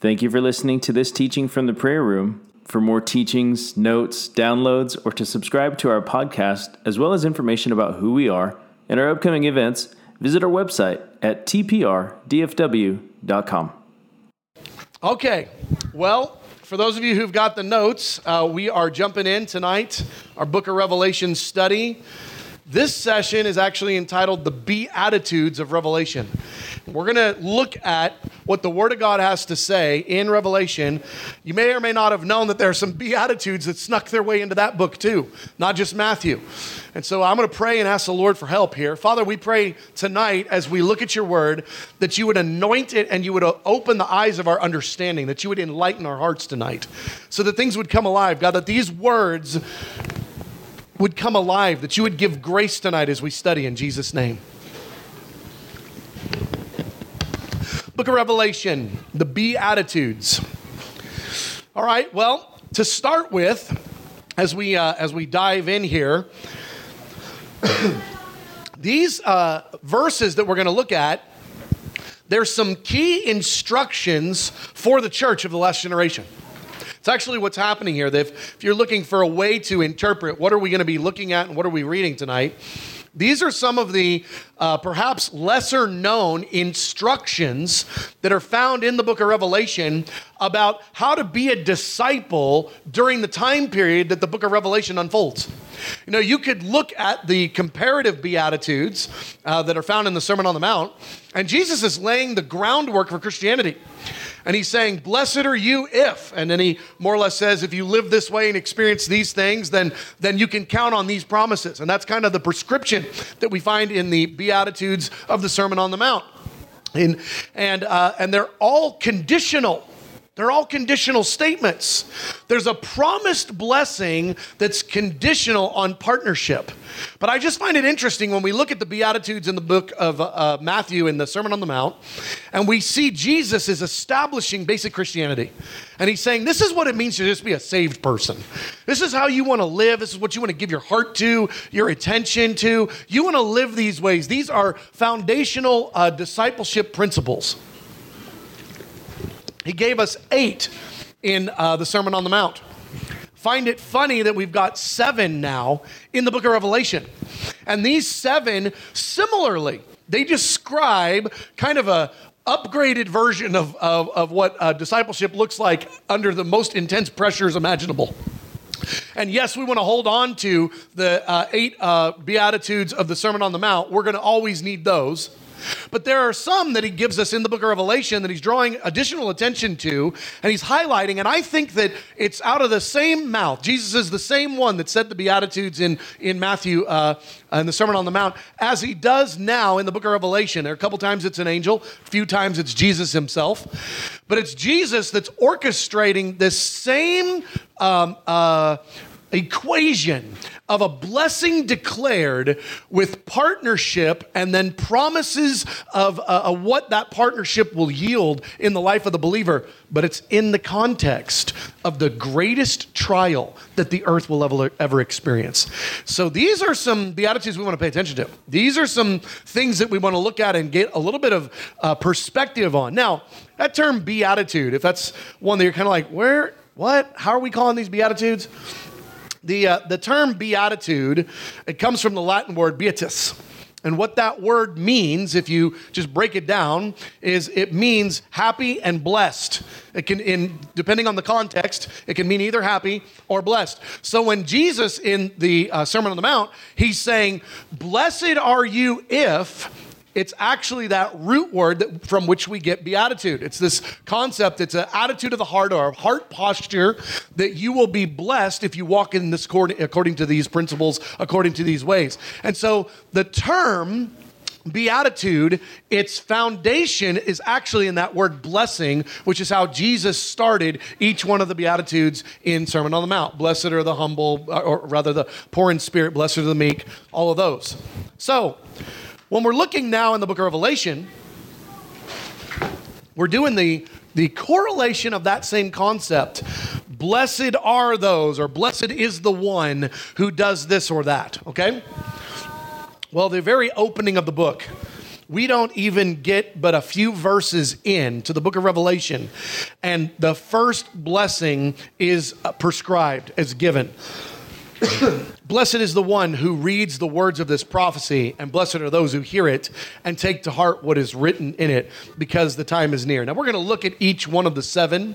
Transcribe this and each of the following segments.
Thank you for listening to this teaching from the prayer room. For more teachings, notes, downloads, or to subscribe to our podcast, as well as information about who we are and our upcoming events, visit our website at tprdfw.com. Okay, well, for those of you who've got the notes, uh, we are jumping in tonight, our Book of Revelation study. This session is actually entitled The Beatitudes of Revelation. We're going to look at what the Word of God has to say in Revelation. You may or may not have known that there are some Beatitudes that snuck their way into that book too, not just Matthew. And so I'm going to pray and ask the Lord for help here. Father, we pray tonight as we look at your Word that you would anoint it and you would open the eyes of our understanding, that you would enlighten our hearts tonight so that things would come alive. God, that these words would come alive, that you would give grace tonight as we study in Jesus' name. Book of Revelation, the Beatitudes. All right, well, to start with, as we, uh, as we dive in here, these uh, verses that we're going to look at, there's some key instructions for the church of the last generation. It's actually what's happening here. That if, if you're looking for a way to interpret what are we going to be looking at and what are we reading tonight, these are some of the uh, perhaps lesser known instructions that are found in the book of Revelation about how to be a disciple during the time period that the book of Revelation unfolds. You know, you could look at the comparative Beatitudes uh, that are found in the Sermon on the Mount, and Jesus is laying the groundwork for Christianity. And he's saying, Blessed are you if. And then he more or less says, If you live this way and experience these things, then, then you can count on these promises. And that's kind of the prescription that we find in the Beatitudes of the Sermon on the Mount. And, and, uh, and they're all conditional. They're all conditional statements. There's a promised blessing that's conditional on partnership. But I just find it interesting when we look at the Beatitudes in the book of uh, uh, Matthew in the Sermon on the Mount, and we see Jesus is establishing basic Christianity. And he's saying, This is what it means to just be a saved person. This is how you want to live. This is what you want to give your heart to, your attention to. You want to live these ways. These are foundational uh, discipleship principles. He gave us eight in uh, the Sermon on the Mount. Find it funny that we've got seven now in the book of Revelation. And these seven, similarly, they describe kind of a upgraded version of, of, of what uh, discipleship looks like under the most intense pressures imaginable. And yes, we want to hold on to the uh, eight uh, Beatitudes of the Sermon on the Mount. We're going to always need those. But there are some that he gives us in the book of Revelation that he's drawing additional attention to and he's highlighting. And I think that it's out of the same mouth. Jesus is the same one that said the Beatitudes in, in Matthew uh, in the Sermon on the Mount as he does now in the book of Revelation. There are a couple times it's an angel, a few times it's Jesus himself. But it's Jesus that's orchestrating this same. Um, uh, equation of a blessing declared with partnership and then promises of, uh, of what that partnership will yield in the life of the believer, but it's in the context of the greatest trial that the earth will ever, ever experience. So these are some Beatitudes we want to pay attention to. These are some things that we want to look at and get a little bit of uh, perspective on. Now, that term beatitude, if that's one that you're kind of like, where, what, how are we calling these beatitudes? The, uh, the term beatitude, it comes from the Latin word beatus. And what that word means, if you just break it down, is it means happy and blessed. It can, in depending on the context, it can mean either happy or blessed. So when Jesus in the uh, Sermon on the Mount, he's saying, "Blessed are you if." It's actually that root word that, from which we get beatitude. It's this concept, it's an attitude of the heart or a heart posture that you will be blessed if you walk in this according to these principles, according to these ways. And so the term beatitude, its foundation is actually in that word blessing, which is how Jesus started each one of the beatitudes in Sermon on the Mount. Blessed are the humble, uh, or rather the poor in spirit, blessed are the meek, all of those. So, when we're looking now in the book of Revelation, we're doing the, the correlation of that same concept. Blessed are those, or blessed is the one who does this or that, okay? Well, the very opening of the book, we don't even get but a few verses in to the book of Revelation, and the first blessing is uh, prescribed, as given. blessed is the one who reads the words of this prophecy, and blessed are those who hear it and take to heart what is written in it, because the time is near. Now, we're going to look at each one of the seven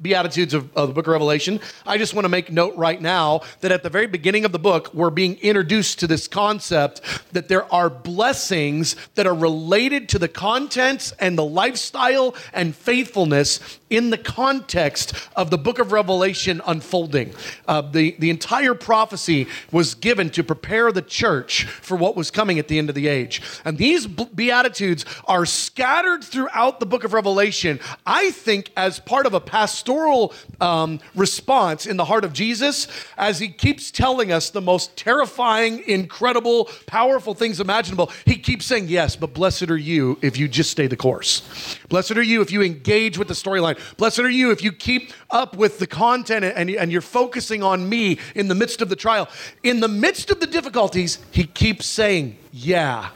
Beatitudes of, of, the book of Revelation. I just want to make note right now that at the very beginning of the book, we're being introduced to this concept that there are blessings that are related to the contents and the lifestyle and faithfulness in the context of the book of Revelation unfolding. Uh, the, the entire prophecy was given to prepare the church for what was coming at the end of the age. And these Beatitudes are scattered throughout the book of Revelation, I think, as part of a pastoral um, response in the heart of Jesus as he keeps telling us the most terrifying, incredible, powerful things imaginable. He keeps saying, Yes, but blessed are you if you just stay the course. Blessed are you if you engage with the storyline. Blessed are you if you keep up with the content and, and you're focusing on me in the midst of the trial. In the midst of the difficulties, he keeps saying, Yeah,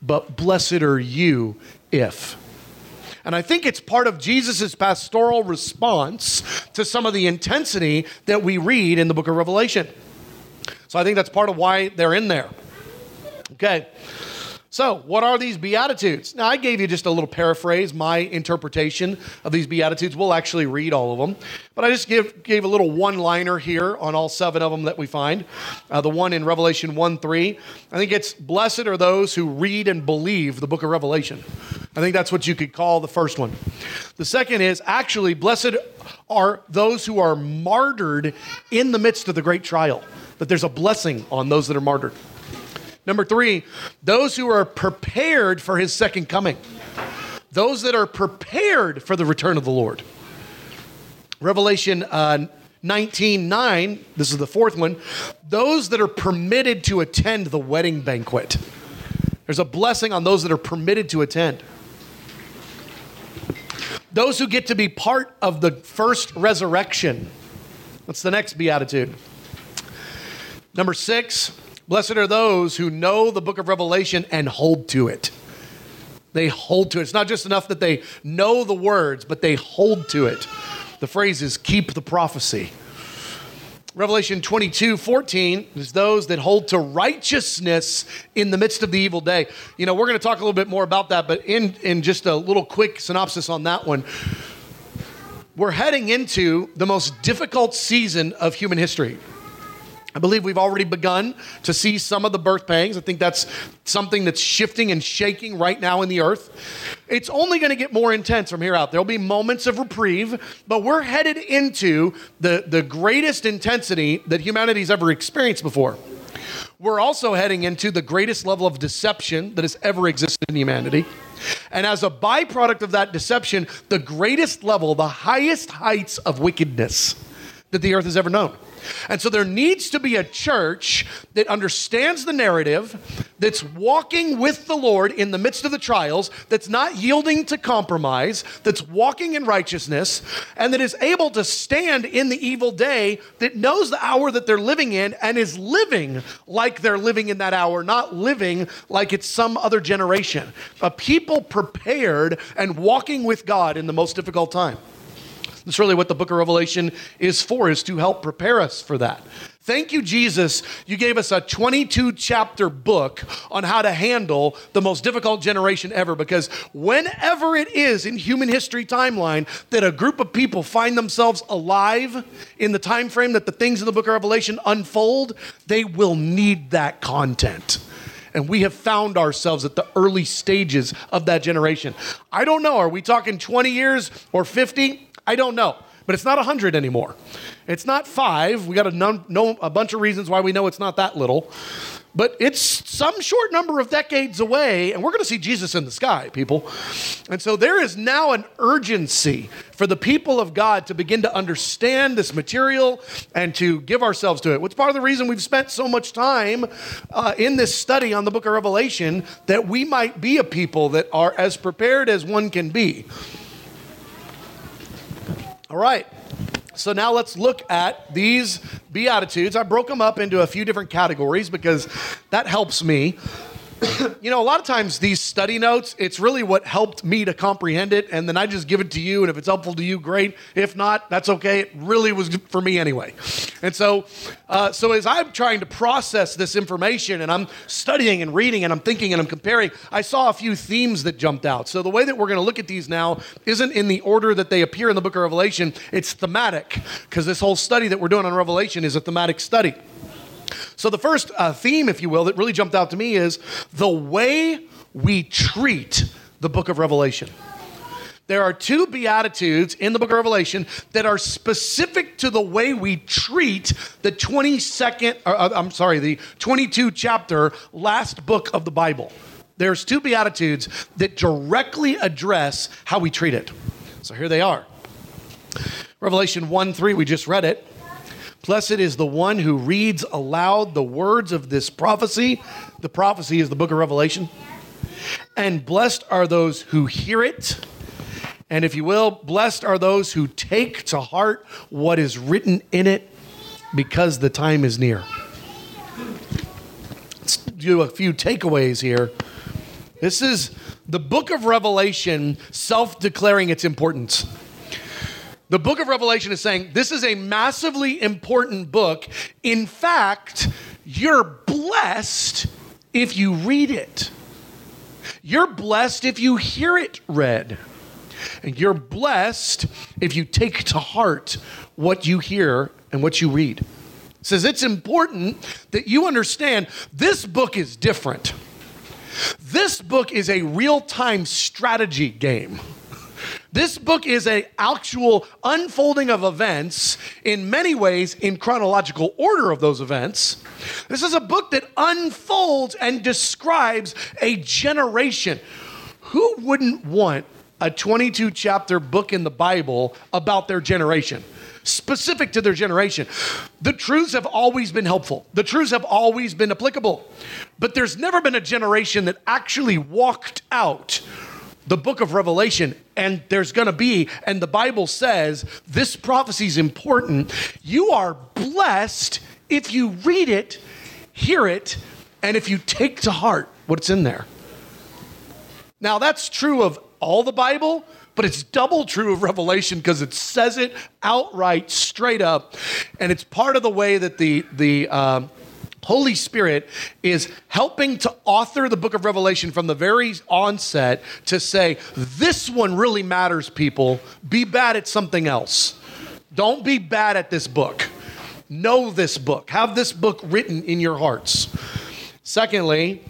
but blessed are you if. And I think it's part of Jesus' pastoral response to some of the intensity that we read in the book of Revelation. So I think that's part of why they're in there. Okay. So, what are these Beatitudes? Now, I gave you just a little paraphrase, my interpretation of these Beatitudes. We'll actually read all of them. But I just give, gave a little one liner here on all seven of them that we find. Uh, the one in Revelation 1 3, I think it's blessed are those who read and believe the book of Revelation. I think that's what you could call the first one. The second is actually, blessed are those who are martyred in the midst of the great trial, that there's a blessing on those that are martyred. Number three, those who are prepared for his second coming. Those that are prepared for the return of the Lord. Revelation uh, 19 9, this is the fourth one. Those that are permitted to attend the wedding banquet. There's a blessing on those that are permitted to attend. Those who get to be part of the first resurrection. What's the next beatitude? Number six, Blessed are those who know the book of Revelation and hold to it. They hold to it. It's not just enough that they know the words, but they hold to it. The phrase is keep the prophecy. Revelation 22, 14 is those that hold to righteousness in the midst of the evil day. You know, we're going to talk a little bit more about that, but in, in just a little quick synopsis on that one, we're heading into the most difficult season of human history. I believe we've already begun to see some of the birth pangs. I think that's something that's shifting and shaking right now in the earth. It's only going to get more intense from here out. There'll be moments of reprieve, but we're headed into the, the greatest intensity that humanity's ever experienced before. We're also heading into the greatest level of deception that has ever existed in humanity. And as a byproduct of that deception, the greatest level, the highest heights of wickedness that the earth has ever known. And so there needs to be a church that understands the narrative, that's walking with the Lord in the midst of the trials, that's not yielding to compromise, that's walking in righteousness, and that is able to stand in the evil day, that knows the hour that they're living in and is living like they're living in that hour, not living like it's some other generation. A people prepared and walking with God in the most difficult time. That's really what the book of Revelation is for, is to help prepare us for that. Thank you, Jesus. You gave us a 22 chapter book on how to handle the most difficult generation ever. Because whenever it is in human history timeline that a group of people find themselves alive in the time frame that the things in the book of Revelation unfold, they will need that content. And we have found ourselves at the early stages of that generation. I don't know. Are we talking 20 years or 50? I don't know, but it's not 100 anymore. It's not five. We got to know a bunch of reasons why we know it's not that little. But it's some short number of decades away, and we're going to see Jesus in the sky, people. And so there is now an urgency for the people of God to begin to understand this material and to give ourselves to it. Which part of the reason we've spent so much time uh, in this study on the book of Revelation that we might be a people that are as prepared as one can be. All right. So now let's look at these Beatitudes. I broke them up into a few different categories because that helps me. you know, a lot of times these study notes, it's really what helped me to comprehend it. And then I just give it to you. And if it's helpful to you, great. If not, that's okay. It really was for me anyway. And so, uh, so as I'm trying to process this information and I'm studying and reading and I'm thinking and I'm comparing, I saw a few themes that jumped out. So the way that we're going to look at these now isn't in the order that they appear in the book of Revelation, it's thematic because this whole study that we're doing on Revelation is a thematic study. So, the first uh, theme, if you will, that really jumped out to me is the way we treat the book of Revelation. There are two Beatitudes in the book of Revelation that are specific to the way we treat the 22nd, or, uh, I'm sorry, the 22 chapter last book of the Bible. There's two Beatitudes that directly address how we treat it. So here they are. Revelation 1 3, we just read it. Blessed is the one who reads aloud the words of this prophecy. The prophecy is the book of Revelation. And blessed are those who hear it. And if you will, blessed are those who take to heart what is written in it because the time is near. Let's do a few takeaways here. This is the book of Revelation self declaring its importance. The book of Revelation is saying this is a massively important book. In fact, you're blessed if you read it. You're blessed if you hear it read. And you're blessed if you take to heart what you hear and what you read. It says it's important that you understand this book is different. This book is a real time strategy game. This book is an actual unfolding of events, in many ways, in chronological order of those events. This is a book that unfolds and describes a generation. Who wouldn't want a 22 chapter book in the Bible about their generation? Specific to their generation. The truths have always been helpful. The truths have always been applicable. But there's never been a generation that actually walked out the book of Revelation, and there's going to be, and the Bible says this prophecy is important. You are blessed if you read it, hear it, and if you take to heart what's in there. Now, that's true of all the Bible, but it's double true of Revelation because it says it outright, straight up, and it's part of the way that the the uh, Holy Spirit is helping to author the book of Revelation from the very onset to say, this one really matters, people. Be bad at something else. Don't be bad at this book. Know this book. Have this book written in your hearts. Secondly,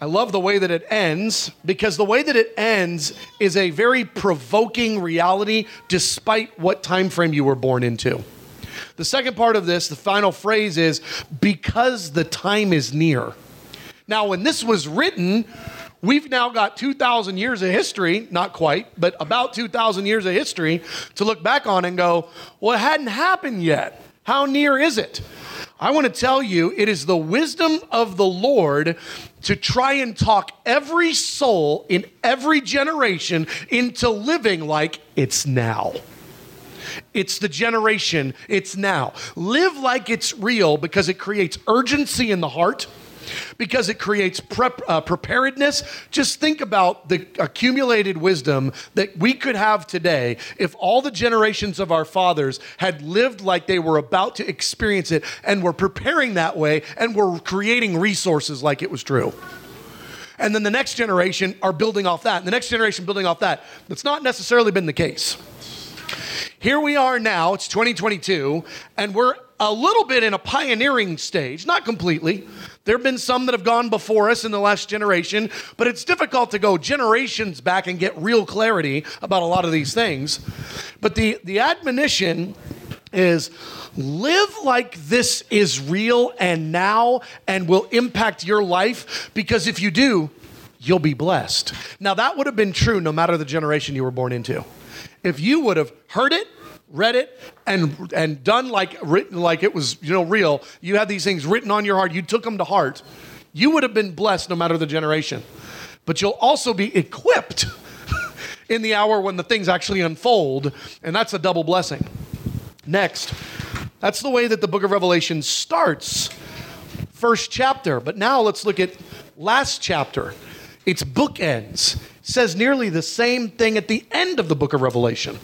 I love the way that it ends because the way that it ends is a very provoking reality despite what time frame you were born into. The second part of this, the final phrase is because the time is near. Now, when this was written, we've now got 2,000 years of history, not quite, but about 2,000 years of history to look back on and go, well, it hadn't happened yet. How near is it? I want to tell you, it is the wisdom of the Lord to try and talk every soul in every generation into living like it's now. It's the generation, it's now. Live like it's real because it creates urgency in the heart because it creates prep, uh, preparedness. Just think about the accumulated wisdom that we could have today if all the generations of our fathers had lived like they were about to experience it and were preparing that way and were creating resources like it was true. And then the next generation are building off that, and the next generation building off that. That's not necessarily been the case. Here we are now, it's 2022, and we're a little bit in a pioneering stage, not completely. There have been some that have gone before us in the last generation, but it's difficult to go generations back and get real clarity about a lot of these things. But the, the admonition is live like this is real and now and will impact your life because if you do, you'll be blessed. Now, that would have been true no matter the generation you were born into. If you would have heard it, read it, and and done like written like it was you know real, you had these things written on your heart. You took them to heart. You would have been blessed no matter the generation. But you'll also be equipped in the hour when the things actually unfold, and that's a double blessing. Next, that's the way that the book of Revelation starts. First chapter. But now let's look at last chapter. Its bookends says nearly the same thing at the end of the book of Revelation.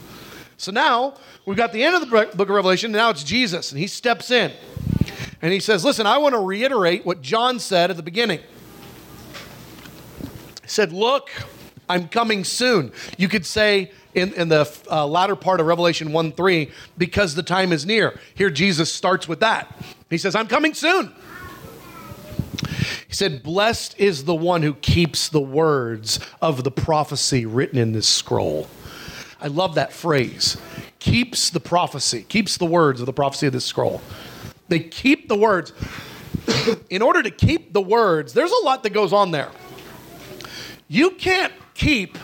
So now we've got the end of the book of Revelation, and now it's Jesus, and he steps in. And he says, Listen, I want to reiterate what John said at the beginning. He said, Look, I'm coming soon. You could say in, in the uh, latter part of Revelation 1 3, because the time is near. Here, Jesus starts with that. He says, I'm coming soon. He said, Blessed is the one who keeps the words of the prophecy written in this scroll. I love that phrase. Keeps the prophecy, keeps the words of the prophecy of this scroll. They keep the words. in order to keep the words, there's a lot that goes on there. You can't keep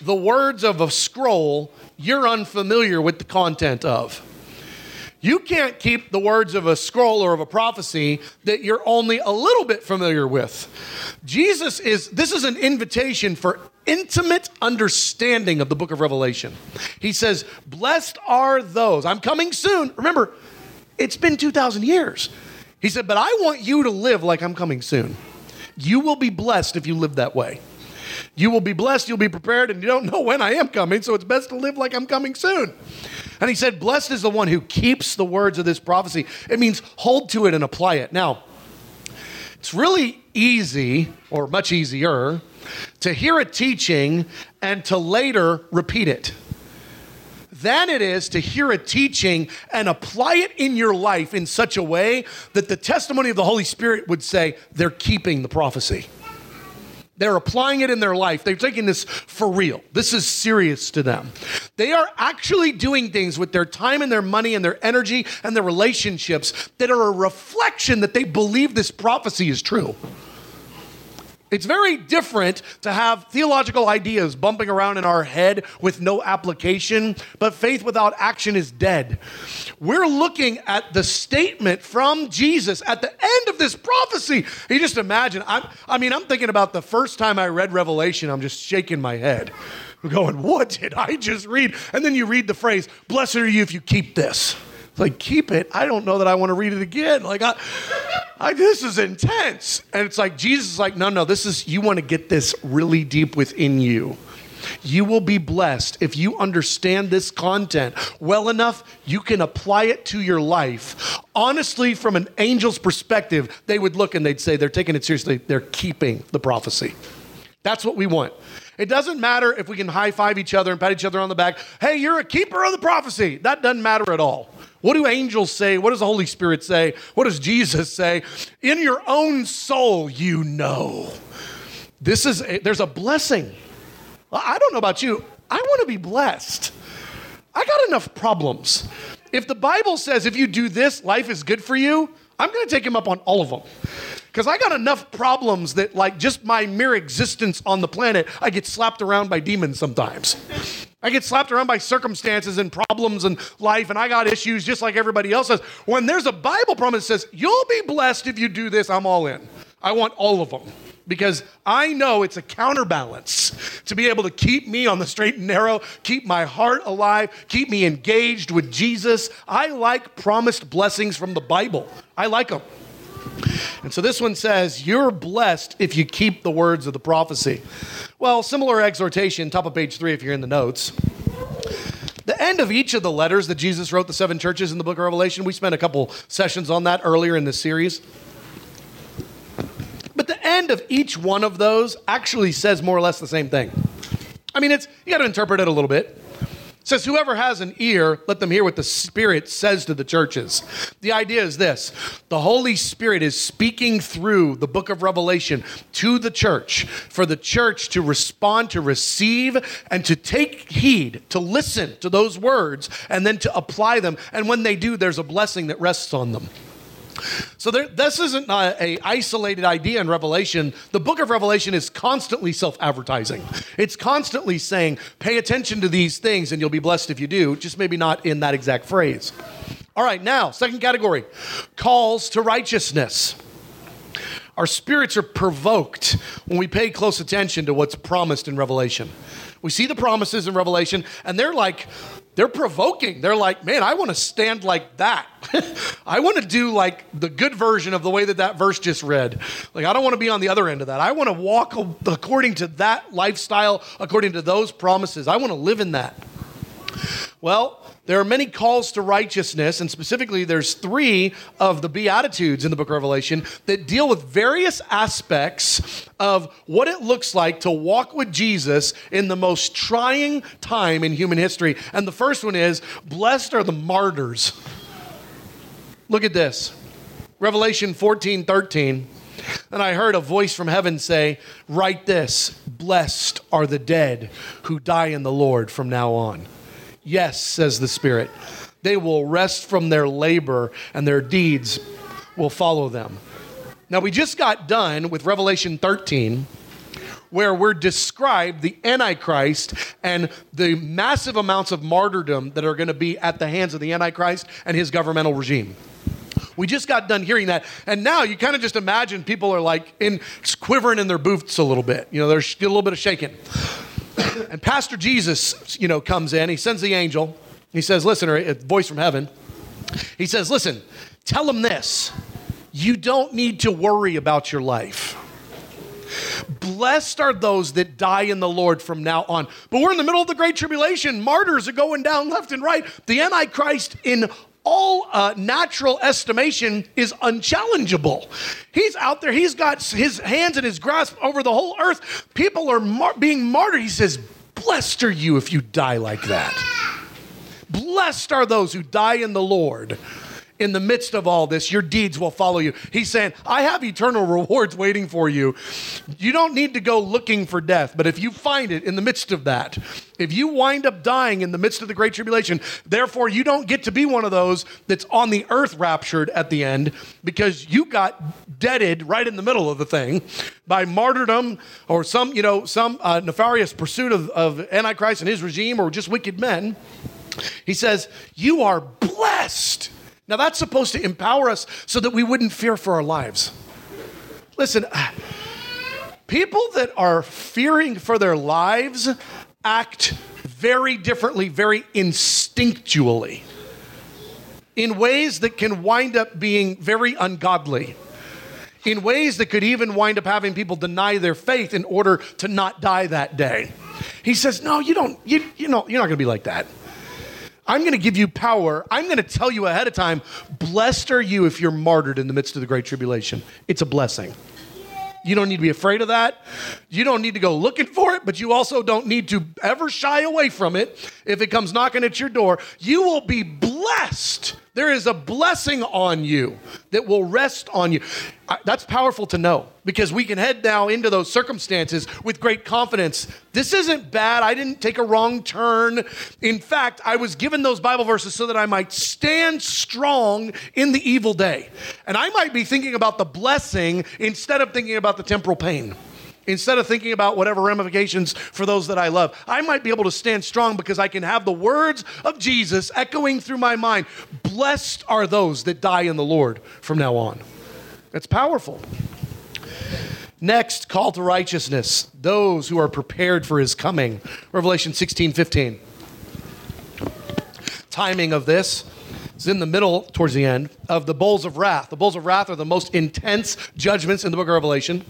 the words of a scroll you're unfamiliar with the content of. You can't keep the words of a scroll or of a prophecy that you're only a little bit familiar with. Jesus is, this is an invitation for intimate understanding of the book of Revelation. He says, Blessed are those. I'm coming soon. Remember, it's been 2,000 years. He said, But I want you to live like I'm coming soon. You will be blessed if you live that way. You will be blessed, you'll be prepared, and you don't know when I am coming, so it's best to live like I'm coming soon. And he said, Blessed is the one who keeps the words of this prophecy. It means hold to it and apply it. Now, it's really easy, or much easier, to hear a teaching and to later repeat it than it is to hear a teaching and apply it in your life in such a way that the testimony of the Holy Spirit would say they're keeping the prophecy. They're applying it in their life. They're taking this for real. This is serious to them. They are actually doing things with their time and their money and their energy and their relationships that are a reflection that they believe this prophecy is true. It's very different to have theological ideas bumping around in our head with no application, but faith without action is dead. We're looking at the statement from Jesus at the end of this prophecy. You just imagine, I'm, I mean, I'm thinking about the first time I read Revelation, I'm just shaking my head. Going, what did I just read? And then you read the phrase, Blessed are you if you keep this. It's like keep it? I don't know that i want to read it again. Like I, I, this is intense. And it's like jesus is like no no this is you want to get this really deep within you. You will be blessed if you understand this content well enough you can apply it to your life. Honestly from an angel's perspective they would look and they'd say they're taking it seriously. They're keeping the prophecy. That's what we want it doesn't matter if we can high five each other and pat each other on the back. Hey, you're a keeper of the prophecy. That doesn't matter at all. What do angels say? What does the Holy Spirit say? What does Jesus say? In your own soul, you know. This is a, there's a blessing. I don't know about you. I want to be blessed. I got enough problems. If the Bible says if you do this, life is good for you, I'm going to take him up on all of them. Because I got enough problems that, like, just my mere existence on the planet, I get slapped around by demons sometimes. I get slapped around by circumstances and problems and life, and I got issues just like everybody else does. When there's a Bible promise that says, You'll be blessed if you do this, I'm all in. I want all of them because I know it's a counterbalance to be able to keep me on the straight and narrow, keep my heart alive, keep me engaged with Jesus. I like promised blessings from the Bible, I like them. And so this one says, You're blessed if you keep the words of the prophecy. Well, similar exhortation, top of page three if you're in the notes. The end of each of the letters that Jesus wrote the seven churches in the book of Revelation, we spent a couple sessions on that earlier in this series. But the end of each one of those actually says more or less the same thing. I mean, it's you got to interpret it a little bit says, Whoever has an ear, let them hear what the Spirit says to the churches. The idea is this the Holy Spirit is speaking through the book of Revelation to the church for the church to respond, to receive, and to take heed, to listen to those words, and then to apply them. And when they do, there's a blessing that rests on them. So there, this isn't a, a, isolated idea in Revelation. The book of Revelation is constantly self-advertising. It's constantly saying, "Pay attention to these things, and you'll be blessed if you do." Just maybe not in that exact phrase. All right, now second category: calls to righteousness. Our spirits are provoked when we pay close attention to what's promised in Revelation. We see the promises in Revelation, and they're like they're provoking. They're like, man, I want to stand like that. I want to do like the good version of the way that that verse just read. Like, I don't want to be on the other end of that. I want to walk according to that lifestyle, according to those promises. I want to live in that. Well, there are many calls to righteousness, and specifically, there's three of the Beatitudes in the book of Revelation that deal with various aspects of what it looks like to walk with Jesus in the most trying time in human history. And the first one is Blessed are the martyrs. Look at this Revelation 14 13. And I heard a voice from heaven say, Write this Blessed are the dead who die in the Lord from now on. Yes, says the Spirit. They will rest from their labor and their deeds will follow them. Now, we just got done with Revelation 13, where we're described the Antichrist and the massive amounts of martyrdom that are going to be at the hands of the Antichrist and his governmental regime. We just got done hearing that. And now you kind of just imagine people are like in quivering in their boots a little bit. You know, there's a little bit of shaking and Pastor Jesus, you know, comes in. He sends the angel. He says, "Listen," or a voice from heaven. He says, "Listen, tell him this. You don't need to worry about your life." Blessed are those that die in the Lord from now on. But we're in the middle of the Great Tribulation. Martyrs are going down left and right. The Antichrist, in all uh, natural estimation is unchallengeable. He's out there, he's got his hands in his grasp over the whole earth. People are mar- being martyred. He says, Blessed are you if you die like that. Blessed are those who die in the Lord in the midst of all this, your deeds will follow you. He's saying, I have eternal rewards waiting for you. You don't need to go looking for death, but if you find it in the midst of that, if you wind up dying in the midst of the great tribulation, therefore you don't get to be one of those that's on the earth raptured at the end because you got deaded right in the middle of the thing by martyrdom or some, you know, some uh, nefarious pursuit of, of Antichrist and his regime or just wicked men. He says, You are blessed now, that's supposed to empower us so that we wouldn't fear for our lives. Listen, people that are fearing for their lives act very differently, very instinctually, in ways that can wind up being very ungodly, in ways that could even wind up having people deny their faith in order to not die that day. He says, No, you don't, you, you know, you're not going to be like that. I'm going to give you power. I'm going to tell you ahead of time, blessed are you if you're martyred in the midst of the great tribulation. It's a blessing. You don't need to be afraid of that. You don't need to go looking for it, but you also don't need to ever shy away from it if it comes knocking at your door. You will be blessed there is a blessing on you that will rest on you. That's powerful to know because we can head now into those circumstances with great confidence. This isn't bad. I didn't take a wrong turn. In fact, I was given those Bible verses so that I might stand strong in the evil day. And I might be thinking about the blessing instead of thinking about the temporal pain instead of thinking about whatever ramifications for those that I love. I might be able to stand strong because I can have the words of Jesus echoing through my mind. Blessed are those that die in the Lord from now on. That's powerful. Next, call to righteousness, those who are prepared for his coming. Revelation 16 15. Timing of this is in the middle, towards the end, of the bowls of wrath. The bowls of wrath are the most intense judgments in the book of Revelation.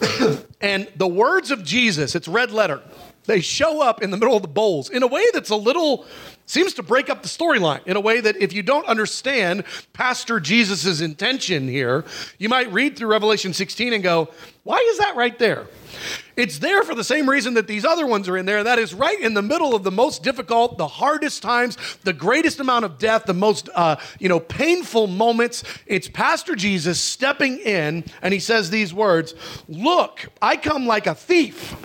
and the words of Jesus, it's red letter, they show up in the middle of the bowls in a way that's a little seems to break up the storyline in a way that if you don't understand pastor jesus' intention here you might read through revelation 16 and go why is that right there it's there for the same reason that these other ones are in there. That is right in the middle of the most difficult, the hardest times, the greatest amount of death, the most uh, you know painful moments. It's Pastor Jesus stepping in, and he says these words: "Look, I come like a thief."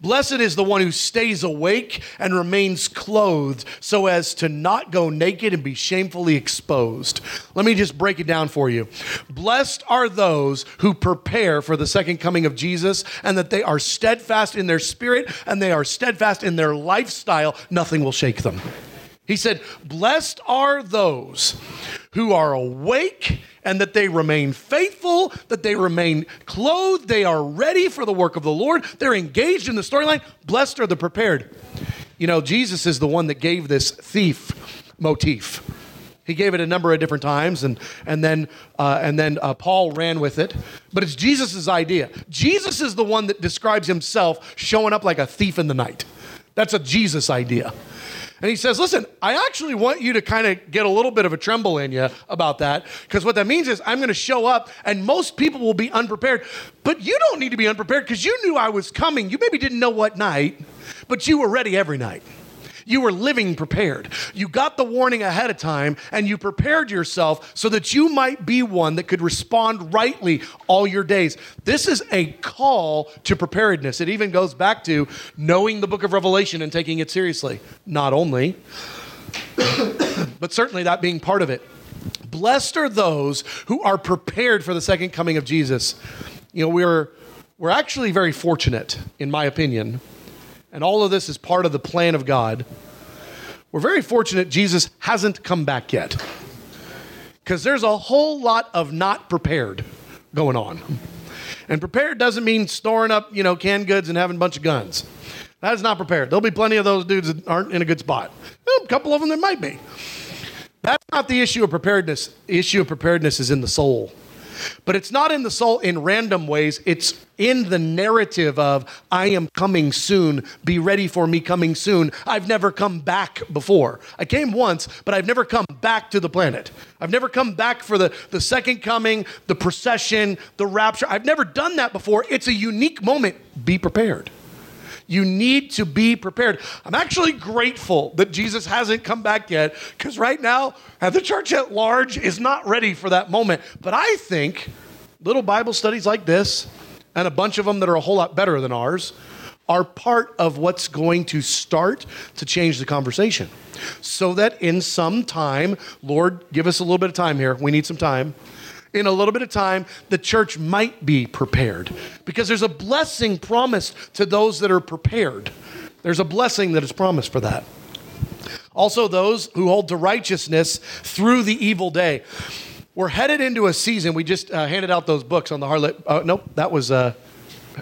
Blessed is the one who stays awake and remains clothed so as to not go naked and be shamefully exposed. Let me just break it down for you. Blessed are those who prepare for the second coming of Jesus and that they are steadfast in their spirit and they are steadfast in their lifestyle. Nothing will shake them. He said, Blessed are those who are awake and that they remain faithful, that they remain clothed, they are ready for the work of the Lord, they're engaged in the storyline. Blessed are the prepared. You know, Jesus is the one that gave this thief motif. He gave it a number of different times, and, and then, uh, and then uh, Paul ran with it. But it's Jesus' idea. Jesus is the one that describes himself showing up like a thief in the night. That's a Jesus idea. And he says, Listen, I actually want you to kind of get a little bit of a tremble in you about that, because what that means is I'm going to show up and most people will be unprepared. But you don't need to be unprepared because you knew I was coming. You maybe didn't know what night, but you were ready every night. You were living prepared. You got the warning ahead of time and you prepared yourself so that you might be one that could respond rightly all your days. This is a call to preparedness. It even goes back to knowing the book of Revelation and taking it seriously. Not only, but certainly that being part of it. Blessed are those who are prepared for the second coming of Jesus. You know, we're we're actually very fortunate, in my opinion, and all of this is part of the plan of God. We're very fortunate Jesus hasn't come back yet. Because there's a whole lot of not prepared going on. And prepared doesn't mean storing up, you know, canned goods and having a bunch of guns. That is not prepared. There'll be plenty of those dudes that aren't in a good spot. A couple of them there might be. That's not the issue of preparedness. The issue of preparedness is in the soul. But it's not in the soul in random ways. It's in the narrative of, I am coming soon. Be ready for me coming soon. I've never come back before. I came once, but I've never come back to the planet. I've never come back for the, the second coming, the procession, the rapture. I've never done that before. It's a unique moment. Be prepared. You need to be prepared. I'm actually grateful that Jesus hasn't come back yet because right now, uh, the church at large is not ready for that moment. But I think little Bible studies like this, and a bunch of them that are a whole lot better than ours, are part of what's going to start to change the conversation. So that in some time, Lord, give us a little bit of time here. We need some time in a little bit of time, the church might be prepared because there's a blessing promised to those that are prepared. There's a blessing that is promised for that. Also, those who hold to righteousness through the evil day. We're headed into a season. We just uh, handed out those books on the harlot. Uh, nope, that was. Uh,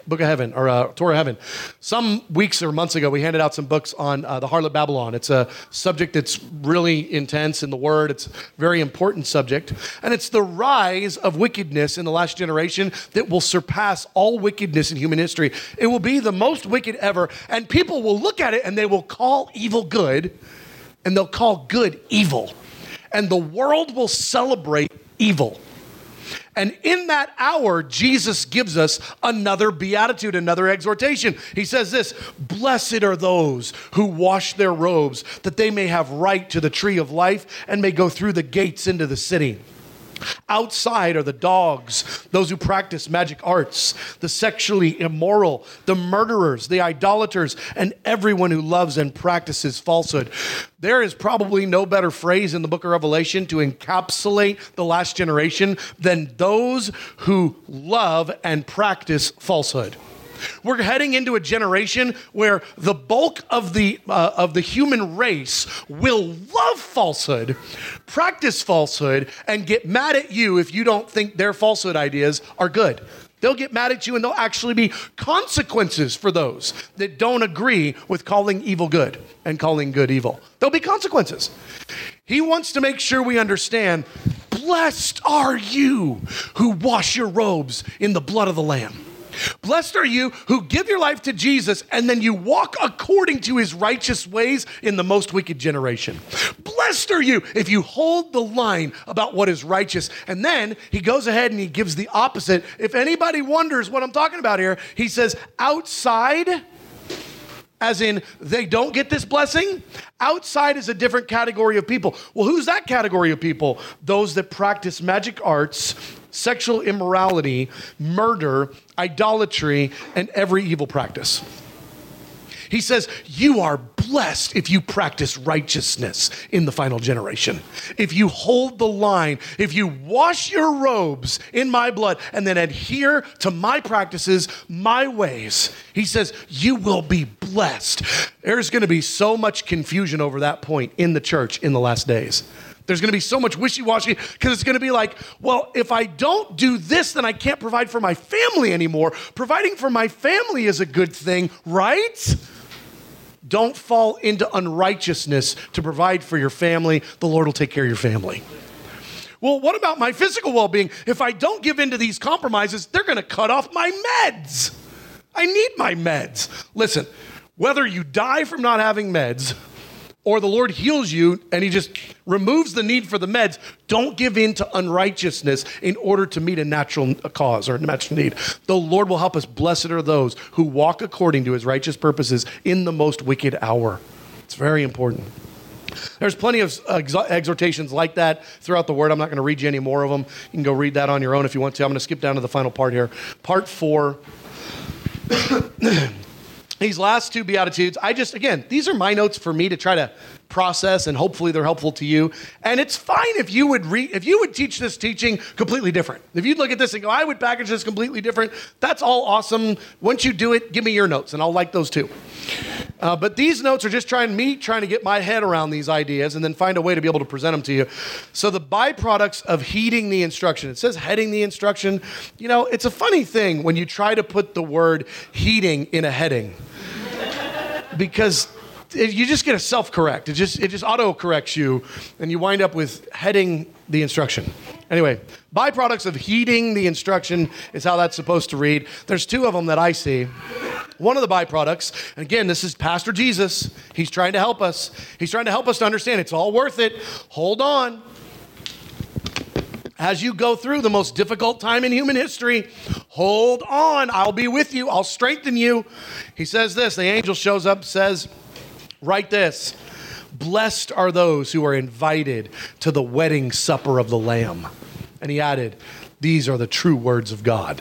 Book of Heaven or uh, Tour of Heaven. Some weeks or months ago, we handed out some books on uh, the harlot Babylon. It's a subject that's really intense in the Word. It's a very important subject, and it's the rise of wickedness in the last generation that will surpass all wickedness in human history. It will be the most wicked ever, and people will look at it and they will call evil good, and they'll call good evil, and the world will celebrate evil. And in that hour, Jesus gives us another beatitude, another exhortation. He says this Blessed are those who wash their robes, that they may have right to the tree of life and may go through the gates into the city. Outside are the dogs, those who practice magic arts, the sexually immoral, the murderers, the idolaters, and everyone who loves and practices falsehood. There is probably no better phrase in the book of Revelation to encapsulate the last generation than those who love and practice falsehood. We're heading into a generation where the bulk of the, uh, of the human race will love falsehood, practice falsehood, and get mad at you if you don't think their falsehood ideas are good. They'll get mad at you, and there'll actually be consequences for those that don't agree with calling evil good and calling good evil. There'll be consequences. He wants to make sure we understand blessed are you who wash your robes in the blood of the Lamb. Blessed are you who give your life to Jesus and then you walk according to his righteous ways in the most wicked generation. Blessed are you if you hold the line about what is righteous. And then he goes ahead and he gives the opposite. If anybody wonders what I'm talking about here, he says, outside, as in they don't get this blessing. Outside is a different category of people. Well, who's that category of people? Those that practice magic arts sexual immorality, murder, idolatry, and every evil practice. He says, You are blessed if you practice righteousness in the final generation. If you hold the line, if you wash your robes in my blood and then adhere to my practices, my ways, he says, You will be blessed. There's going to be so much confusion over that point in the church in the last days. There's going to be so much wishy washy because it's going to be like, well, if I don't do this, then I can't provide for my family anymore. Providing for my family is a good thing, right? don't fall into unrighteousness to provide for your family. The Lord will take care of your family. Well, what about my physical well being? If I don't give in to these compromises, they're going to cut off my meds. I need my meds. Listen, whether you die from not having meds or the Lord heals you and he just removes the need for the meds, don't give in to unrighteousness in order to meet a natural cause or a natural need. The Lord will help us. Blessed are those who walk according to his righteous purposes in the most wicked hour. It's very important. There's plenty of exhortations like that throughout the word. I'm not going to read you any more of them. You can go read that on your own if you want to. I'm going to skip down to the final part here. Part four. these last two Beatitudes, I just, again, these are my notes for me to try to process and hopefully they're helpful to you. And it's fine if you would read, if you would teach this teaching completely different. If you'd look at this and go, I would package this completely different, that's all awesome. Once you do it, give me your notes and I'll like those too. Uh, but these notes are just trying me trying to get my head around these ideas and then find a way to be able to present them to you. So the byproducts of heeding the instruction. It says heading the instruction. You know, it's a funny thing when you try to put the word heeding in a heading because you just get a self correct. It just it just auto corrects you, and you wind up with heading the instruction. Anyway, byproducts of heeding the instruction is how that's supposed to read. There's two of them that I see. One of the byproducts, and again, this is Pastor Jesus. He's trying to help us. He's trying to help us to understand it's all worth it. Hold on. As you go through the most difficult time in human history, hold on. I'll be with you. I'll strengthen you. He says this. The angel shows up, says, Write this Blessed are those who are invited to the wedding supper of the Lamb. And he added, These are the true words of God.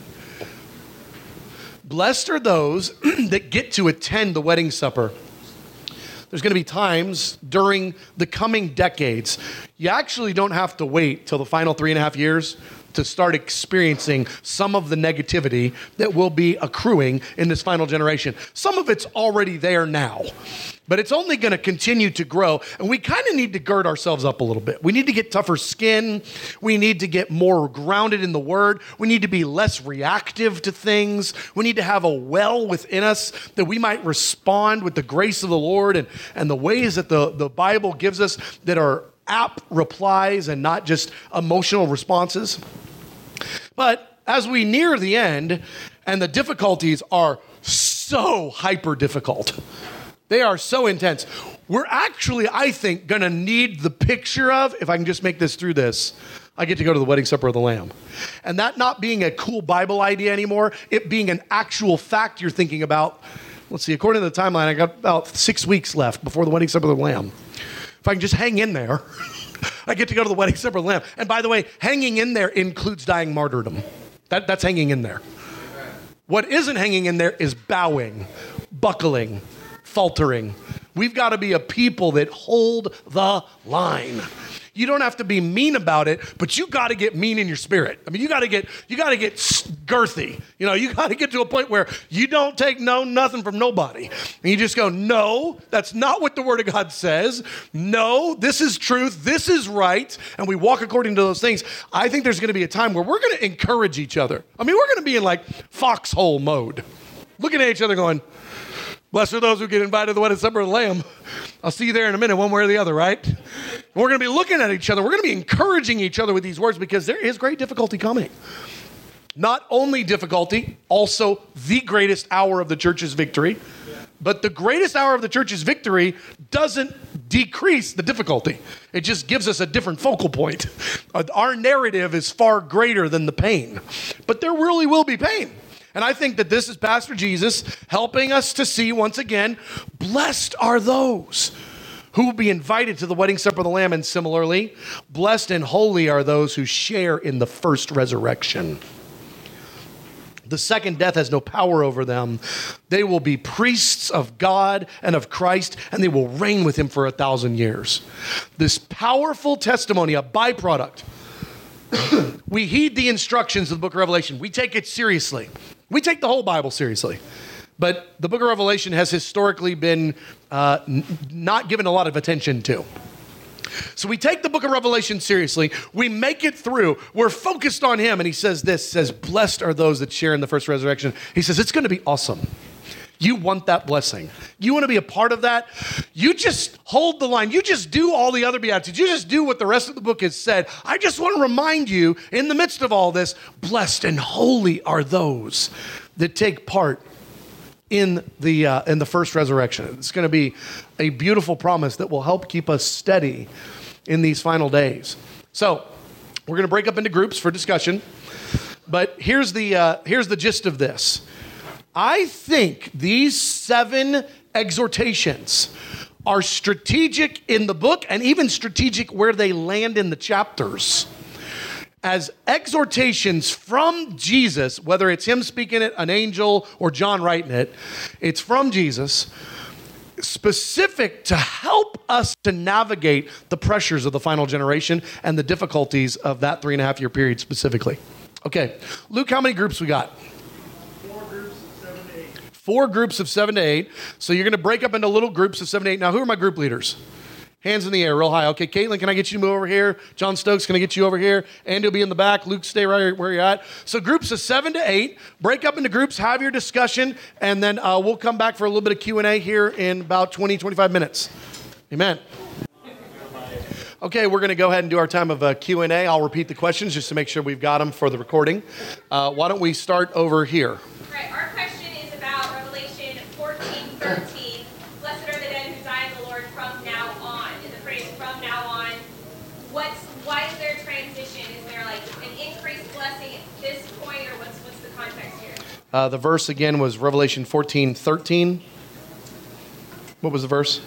Blessed are those that get to attend the wedding supper. There's going to be times during the coming decades, you actually don't have to wait till the final three and a half years to start experiencing some of the negativity that will be accruing in this final generation. Some of it's already there now, but it's only going to continue to grow. And we kind of need to gird ourselves up a little bit. We need to get tougher skin. We need to get more grounded in the word. We need to be less reactive to things. We need to have a well within us that we might respond with the grace of the Lord and, and the ways that the, the Bible gives us that are apt replies and not just emotional responses. But as we near the end, and the difficulties are so hyper difficult, they are so intense. We're actually, I think, gonna need the picture of, if I can just make this through this, I get to go to the wedding supper of the Lamb. And that not being a cool Bible idea anymore, it being an actual fact you're thinking about. Let's see, according to the timeline, I got about six weeks left before the wedding supper of the Lamb. If I can just hang in there, I get to go to the wedding supper of the Lamb. And by the way, hanging in there includes dying martyrdom. That, that's hanging in there. What isn't hanging in there is bowing, buckling, faltering. We've got to be a people that hold the line. You don't have to be mean about it, but you got to get mean in your spirit. I mean, you got to get you got to get girthy. You know, you got to get to a point where you don't take no nothing from nobody. And you just go, "No, that's not what the word of God says. No, this is truth. This is right." And we walk according to those things. I think there's going to be a time where we're going to encourage each other. I mean, we're going to be in like foxhole mode. Looking at each other going, Blessed are those who get invited to the wedding supper of the Lamb. I'll see you there in a minute, one way or the other, right? We're going to be looking at each other. We're going to be encouraging each other with these words because there is great difficulty coming. Not only difficulty, also the greatest hour of the church's victory. But the greatest hour of the church's victory doesn't decrease the difficulty. It just gives us a different focal point. Our narrative is far greater than the pain. But there really will be pain. And I think that this is Pastor Jesus helping us to see once again blessed are those who will be invited to the wedding supper of the Lamb. And similarly, blessed and holy are those who share in the first resurrection. The second death has no power over them. They will be priests of God and of Christ, and they will reign with him for a thousand years. This powerful testimony, a byproduct. we heed the instructions of the book of Revelation, we take it seriously. We take the whole Bible seriously. But the book of Revelation has historically been uh, n- not given a lot of attention to. So we take the book of Revelation seriously. We make it through. We're focused on him. And he says this says, Blessed are those that share in the first resurrection. He says, It's going to be awesome. You want that blessing. You want to be a part of that. You just hold the line. You just do all the other Beatitudes. You just do what the rest of the book has said. I just want to remind you, in the midst of all this, blessed and holy are those that take part in the uh, in the first resurrection. It's going to be a beautiful promise that will help keep us steady in these final days. So, we're going to break up into groups for discussion. But here's the uh, here's the gist of this. I think these seven exhortations are strategic in the book and even strategic where they land in the chapters as exhortations from Jesus, whether it's him speaking it, an angel, or John writing it, it's from Jesus, specific to help us to navigate the pressures of the final generation and the difficulties of that three and a half year period specifically. Okay, Luke, how many groups we got? Four groups of seven to eight. So you're going to break up into little groups of seven to eight. Now, who are my group leaders? Hands in the air, real high. Okay, Caitlin, can I get you to move over here? John Stokes, can I get you over here? Andy will be in the back. Luke, stay right where you're at. So groups of seven to eight. Break up into groups, have your discussion, and then uh, we'll come back for a little bit of Q&A here in about 20, 25 minutes. Amen. Okay, we're going to go ahead and do our time of uh, Q&A. I'll repeat the questions just to make sure we've got them for the recording. Uh, why don't we start over here? Right, our question is about Revelation 14, 13. Blessed are the dead who die in the Lord from now on. And the phrase from now on, what's why is there a transition? Is there like an increased blessing at this point, or what's what's the context here? Uh, the verse again was Revelation 14, 13. What was the verse?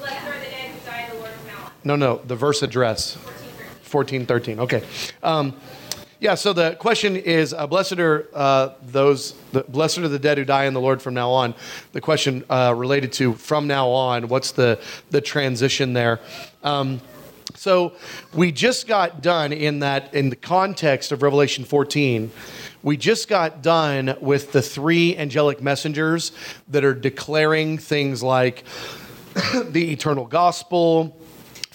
Blessed are the dead who die the Lord from now on. No, no, the verse address. 14, 13. 14, 13. Okay. Um, yeah, so the question is uh, Blessed are uh, those, the, blessed are the dead who die in the Lord from now on. The question uh, related to from now on, what's the, the transition there? Um, so we just got done in that, in the context of Revelation 14, we just got done with the three angelic messengers that are declaring things like the eternal gospel,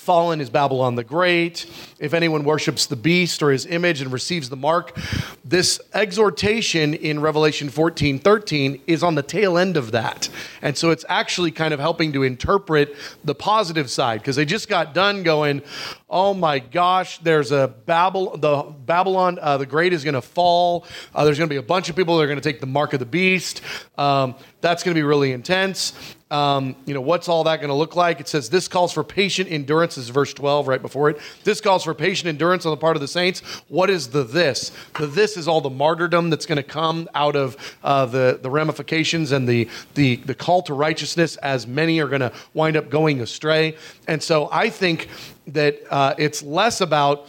fallen is Babylon the Great. If anyone worships the beast or his image and receives the mark, this exhortation in Revelation 14 13 is on the tail end of that. And so it's actually kind of helping to interpret the positive side because they just got done going, oh my gosh, there's a Babylon, the Babylon uh, the Great is going to fall. Uh, there's going to be a bunch of people that are going to take the mark of the beast. Um, that's going to be really intense. Um, you know, what's all that going to look like? It says this calls for patient endurance. This is verse 12 right before it. This calls for patient endurance on the part of the saints. What is the this? The this is all the martyrdom that's going to come out of uh, the, the ramifications and the, the, the call to righteousness as many are going to wind up going astray. And so I think that uh, it's less about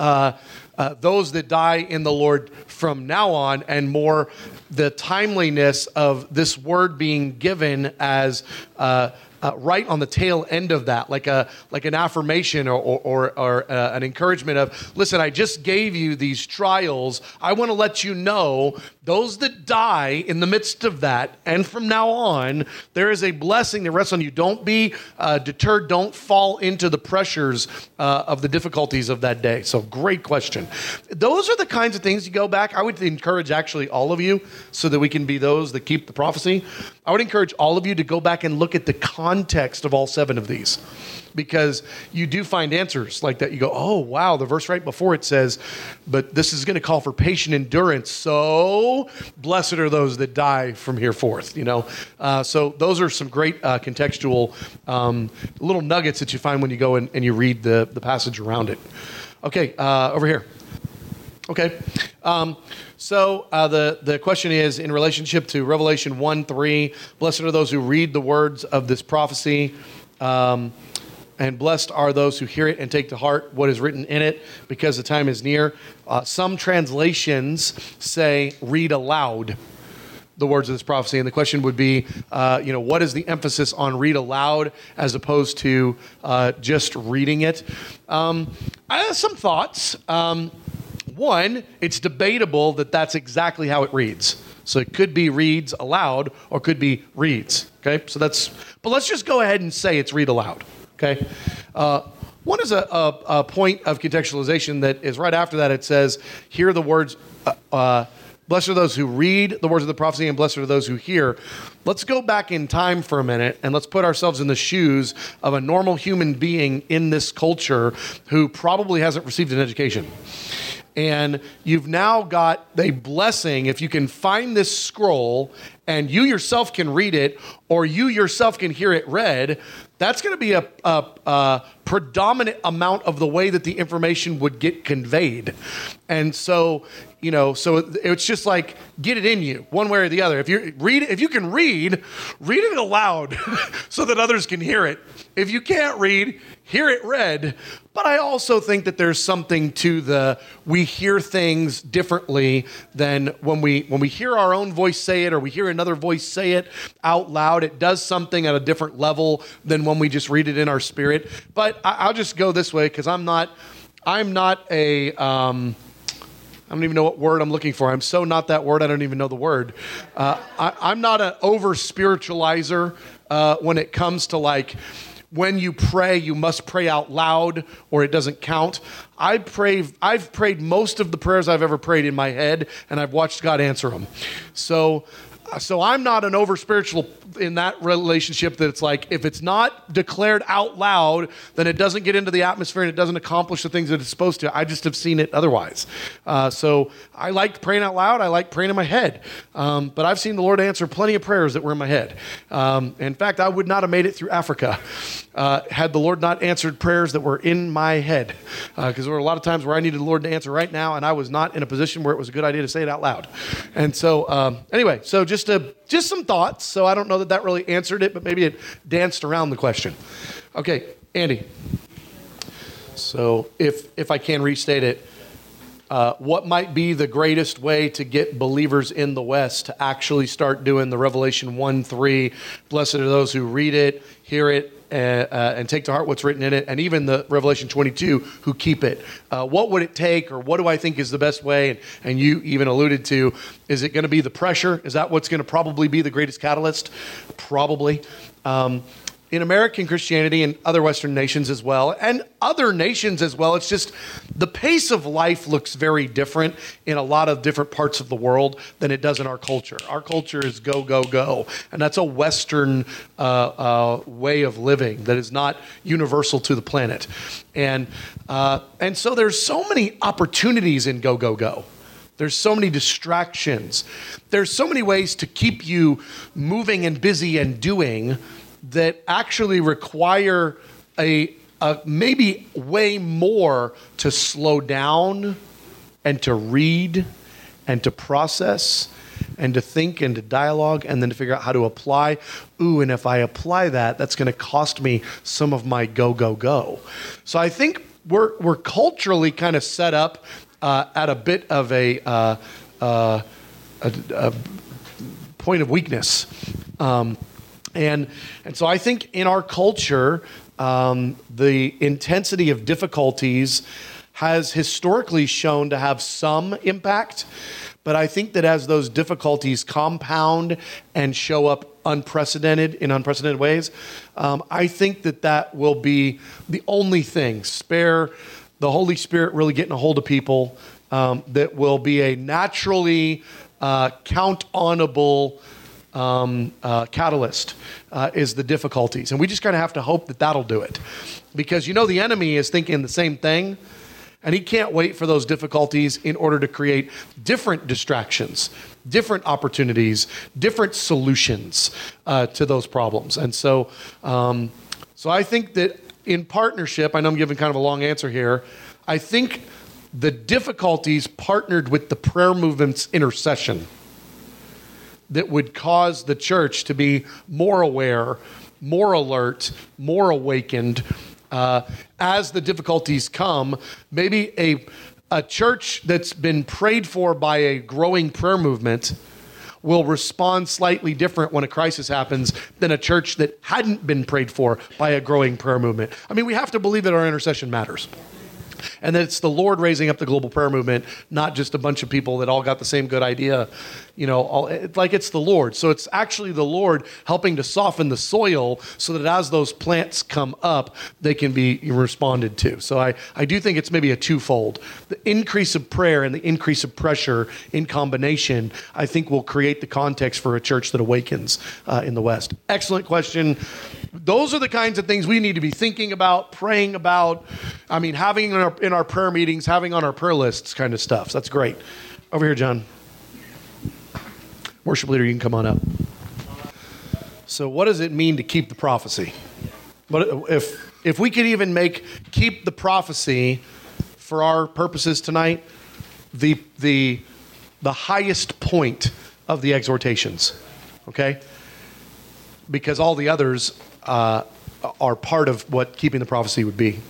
uh, uh, those that die in the Lord from now on, and more the timeliness of this word being given as. Uh, uh, right on the tail end of that, like a like an affirmation or or, or, or uh, an encouragement of, listen, I just gave you these trials. I want to let you know those that die in the midst of that, and from now on, there is a blessing that rests on you. Don't be uh, deterred. Don't fall into the pressures uh, of the difficulties of that day. So, great question. Those are the kinds of things you go back. I would encourage actually all of you, so that we can be those that keep the prophecy. I would encourage all of you to go back and look at the context of all seven of these because you do find answers like that. You go, oh, wow, the verse right before it says, but this is going to call for patient endurance. So blessed are those that die from here forth, you know? Uh, so those are some great uh, contextual um, little nuggets that you find when you go and, and you read the, the passage around it. Okay, uh, over here. Okay. Um, so uh, the, the question is in relationship to Revelation 1 3, blessed are those who read the words of this prophecy. Um, and blessed are those who hear it and take to heart what is written in it, because the time is near. Uh, some translations say, read aloud the words of this prophecy. And the question would be, uh, you know, what is the emphasis on read aloud as opposed to uh, just reading it? Um, I have some thoughts. Um, one, it's debatable that that's exactly how it reads. So it could be reads aloud or could be reads. Okay, so that's, but let's just go ahead and say it's read aloud. Okay. Uh, one is a, a, a, point of contextualization that is right after that. It says, "Hear the words." Uh, uh, Blessed are those who read the words of the prophecy, and blessed are those who hear. Let's go back in time for a minute and let's put ourselves in the shoes of a normal human being in this culture who probably hasn't received an education. And you've now got a blessing if you can find this scroll and you yourself can read it or you yourself can hear it read. That's going to be a, a, a predominant amount of the way that the information would get conveyed. And so, you know, so it's just like get it in you one way or the other. If you read if you can read, read it aloud so that others can hear it. If you can't read, hear it read. But I also think that there's something to the we hear things differently than when we when we hear our own voice say it or we hear another voice say it out loud. It does something at a different level than when we just read it in our spirit. But I, will just go this way because I'm not I'm not a um, I don't even know what word I'm looking for. I'm so not that word. I don't even know the word. Uh, I, am not an over spiritualizer uh, when it comes to like when you pray, you must pray out loud or it doesn't count. I pray, I've prayed most of the prayers I've ever prayed in my head, and I've watched God answer them. So so I'm not an over spiritual in that relationship that it's like if it's not declared out loud, then it doesn't get into the atmosphere and it doesn't accomplish the things that it's supposed to. I just have seen it otherwise. Uh, so I like praying out loud. I like praying in my head. Um, but I've seen the Lord answer plenty of prayers that were in my head. Um, in fact, I would not have made it through Africa uh, had the Lord not answered prayers that were in my head. Because uh, there were a lot of times where I needed the Lord to answer right now, and I was not in a position where it was a good idea to say it out loud. And so, um, anyway, so just a, just some thoughts. So I don't know that that really answered it, but maybe it danced around the question. Okay, Andy. So if if I can restate it, uh, what might be the greatest way to get believers in the West to actually start doing the Revelation 1 3? Blessed are those who read it, hear it, uh, uh, and take to heart what's written in it, and even the Revelation 22 who keep it. Uh, what would it take, or what do I think is the best way? And, and you even alluded to, is it going to be the pressure? Is that what's going to probably be the greatest catalyst? Probably. Um, in American Christianity and other Western nations as well, and other nations as well. It's just the pace of life looks very different in a lot of different parts of the world than it does in our culture. Our culture is go, go, go. And that's a Western uh, uh, way of living that is not universal to the planet. And, uh, and so there's so many opportunities in go, go, go. There's so many distractions. There's so many ways to keep you moving and busy and doing that actually require a, a maybe way more to slow down and to read and to process and to think and to dialogue and then to figure out how to apply. Ooh, and if I apply that, that's going to cost me some of my go, go, go. So I think we're, we're culturally kind of set up uh, at a bit of a, uh, uh, a, a, point of weakness. Um, and, and so I think in our culture, um, the intensity of difficulties has historically shown to have some impact. But I think that as those difficulties compound and show up unprecedented in unprecedented ways, um, I think that that will be the only thing spare the Holy Spirit really getting a hold of people um, that will be a naturally uh, count onable um, uh, catalyst uh, is the difficulties. And we just kind of have to hope that that'll do it. Because you know, the enemy is thinking the same thing. And he can't wait for those difficulties in order to create different distractions, different opportunities, different solutions uh, to those problems. And so, um, so I think that in partnership, I know I'm giving kind of a long answer here. I think the difficulties partnered with the prayer movement's intercession that would cause the church to be more aware, more alert, more awakened uh, as the difficulties come. Maybe a, a church that's been prayed for by a growing prayer movement will respond slightly different when a crisis happens than a church that hadn't been prayed for by a growing prayer movement. I mean, we have to believe that our intercession matters. and that it's the Lord raising up the global prayer movement, not just a bunch of people that all got the same good idea. You know, all, it, like it's the Lord. So it's actually the Lord helping to soften the soil so that as those plants come up, they can be responded to. So I, I do think it's maybe a twofold. The increase of prayer and the increase of pressure in combination, I think will create the context for a church that awakens uh, in the West. Excellent question. Those are the kinds of things we need to be thinking about, praying about. I mean, having in our, in our prayer meetings, having on our prayer lists kind of stuff. So that's great. Over here, John. Worship leader, you can come on up. So, what does it mean to keep the prophecy? But if if we could even make keep the prophecy for our purposes tonight, the the the highest point of the exhortations, okay? Because all the others uh, are part of what keeping the prophecy would be.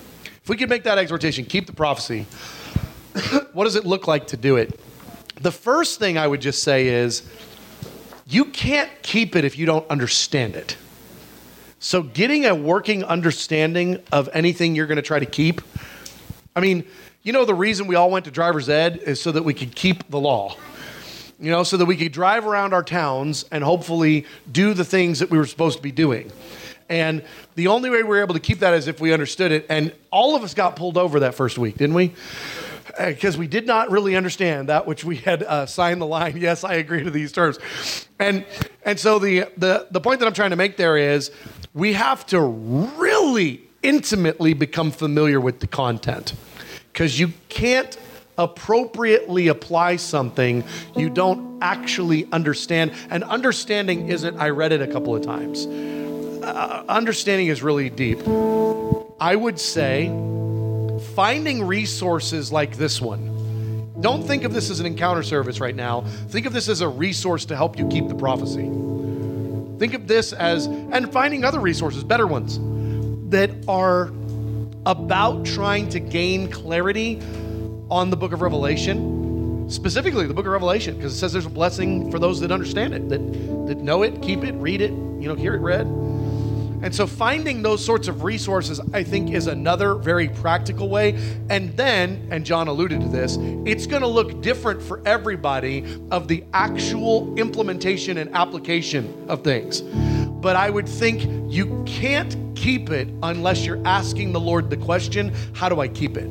If we could make that exhortation, keep the prophecy, what does it look like to do it? The first thing I would just say is you can't keep it if you don't understand it. So, getting a working understanding of anything you're going to try to keep, I mean, you know, the reason we all went to driver's ed is so that we could keep the law. You know, so that we could drive around our towns and hopefully do the things that we were supposed to be doing. And the only way we were able to keep that is if we understood it. And all of us got pulled over that first week, didn't we? Because uh, we did not really understand that which we had uh, signed the line. Yes, I agree to these terms. And and so the the the point that I'm trying to make there is we have to really intimately become familiar with the content because you can't appropriately apply something you don't actually understand. And understanding isn't, I read it a couple of times. Uh, understanding is really deep. I would say finding resources like this one. Don't think of this as an encounter service right now. Think of this as a resource to help you keep the prophecy. Think of this as, and finding other resources, better ones, that are about trying to gain clarity on the book of Revelation, specifically the book of Revelation, because it says there's a blessing for those that understand it, that, that know it, keep it, read it, you know, hear it read. And so finding those sorts of resources, I think, is another very practical way. And then, and John alluded to this, it's going to look different for everybody of the actual implementation and application of things. But I would think you can't keep it unless you're asking the Lord the question, how do I keep it?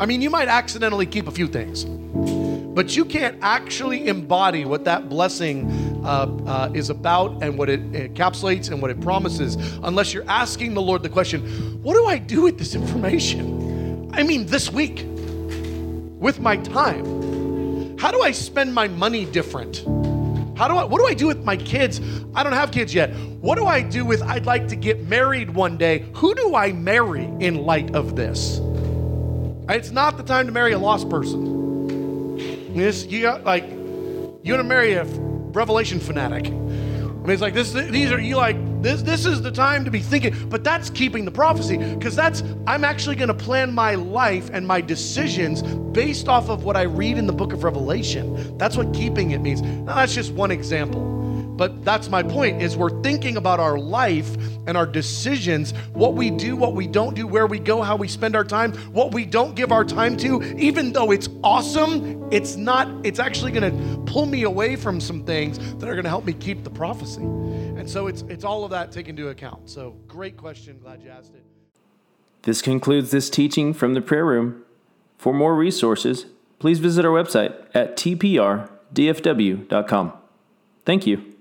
I mean, you might accidentally keep a few things, but you can't actually embody what that blessing uh, uh, is about and what it encapsulates and what it promises unless you're asking the Lord the question, what do I do with this information? I mean, this week, with my time. How do I spend my money different? How do I, what do I do with my kids? I don't have kids yet. What do I do with, I'd like to get married one day? Who do I marry in light of this? It's not the time to marry a lost person. This, you got like, you want to marry a revelation fanatic. I mean, it's like this. These are you like this. This is the time to be thinking. But that's keeping the prophecy because that's I'm actually going to plan my life and my decisions based off of what I read in the book of Revelation. That's what keeping it means. Now that's just one example. But that's my point is we're thinking about our life and our decisions, what we do, what we don't do, where we go, how we spend our time, what we don't give our time to, even though it's awesome, it's not it's actually going to pull me away from some things that are going to help me keep the prophecy. And so it's it's all of that taken into account. So great question, glad you asked it. This concludes this teaching from the prayer room. For more resources, please visit our website at tprdfw.com. Thank you.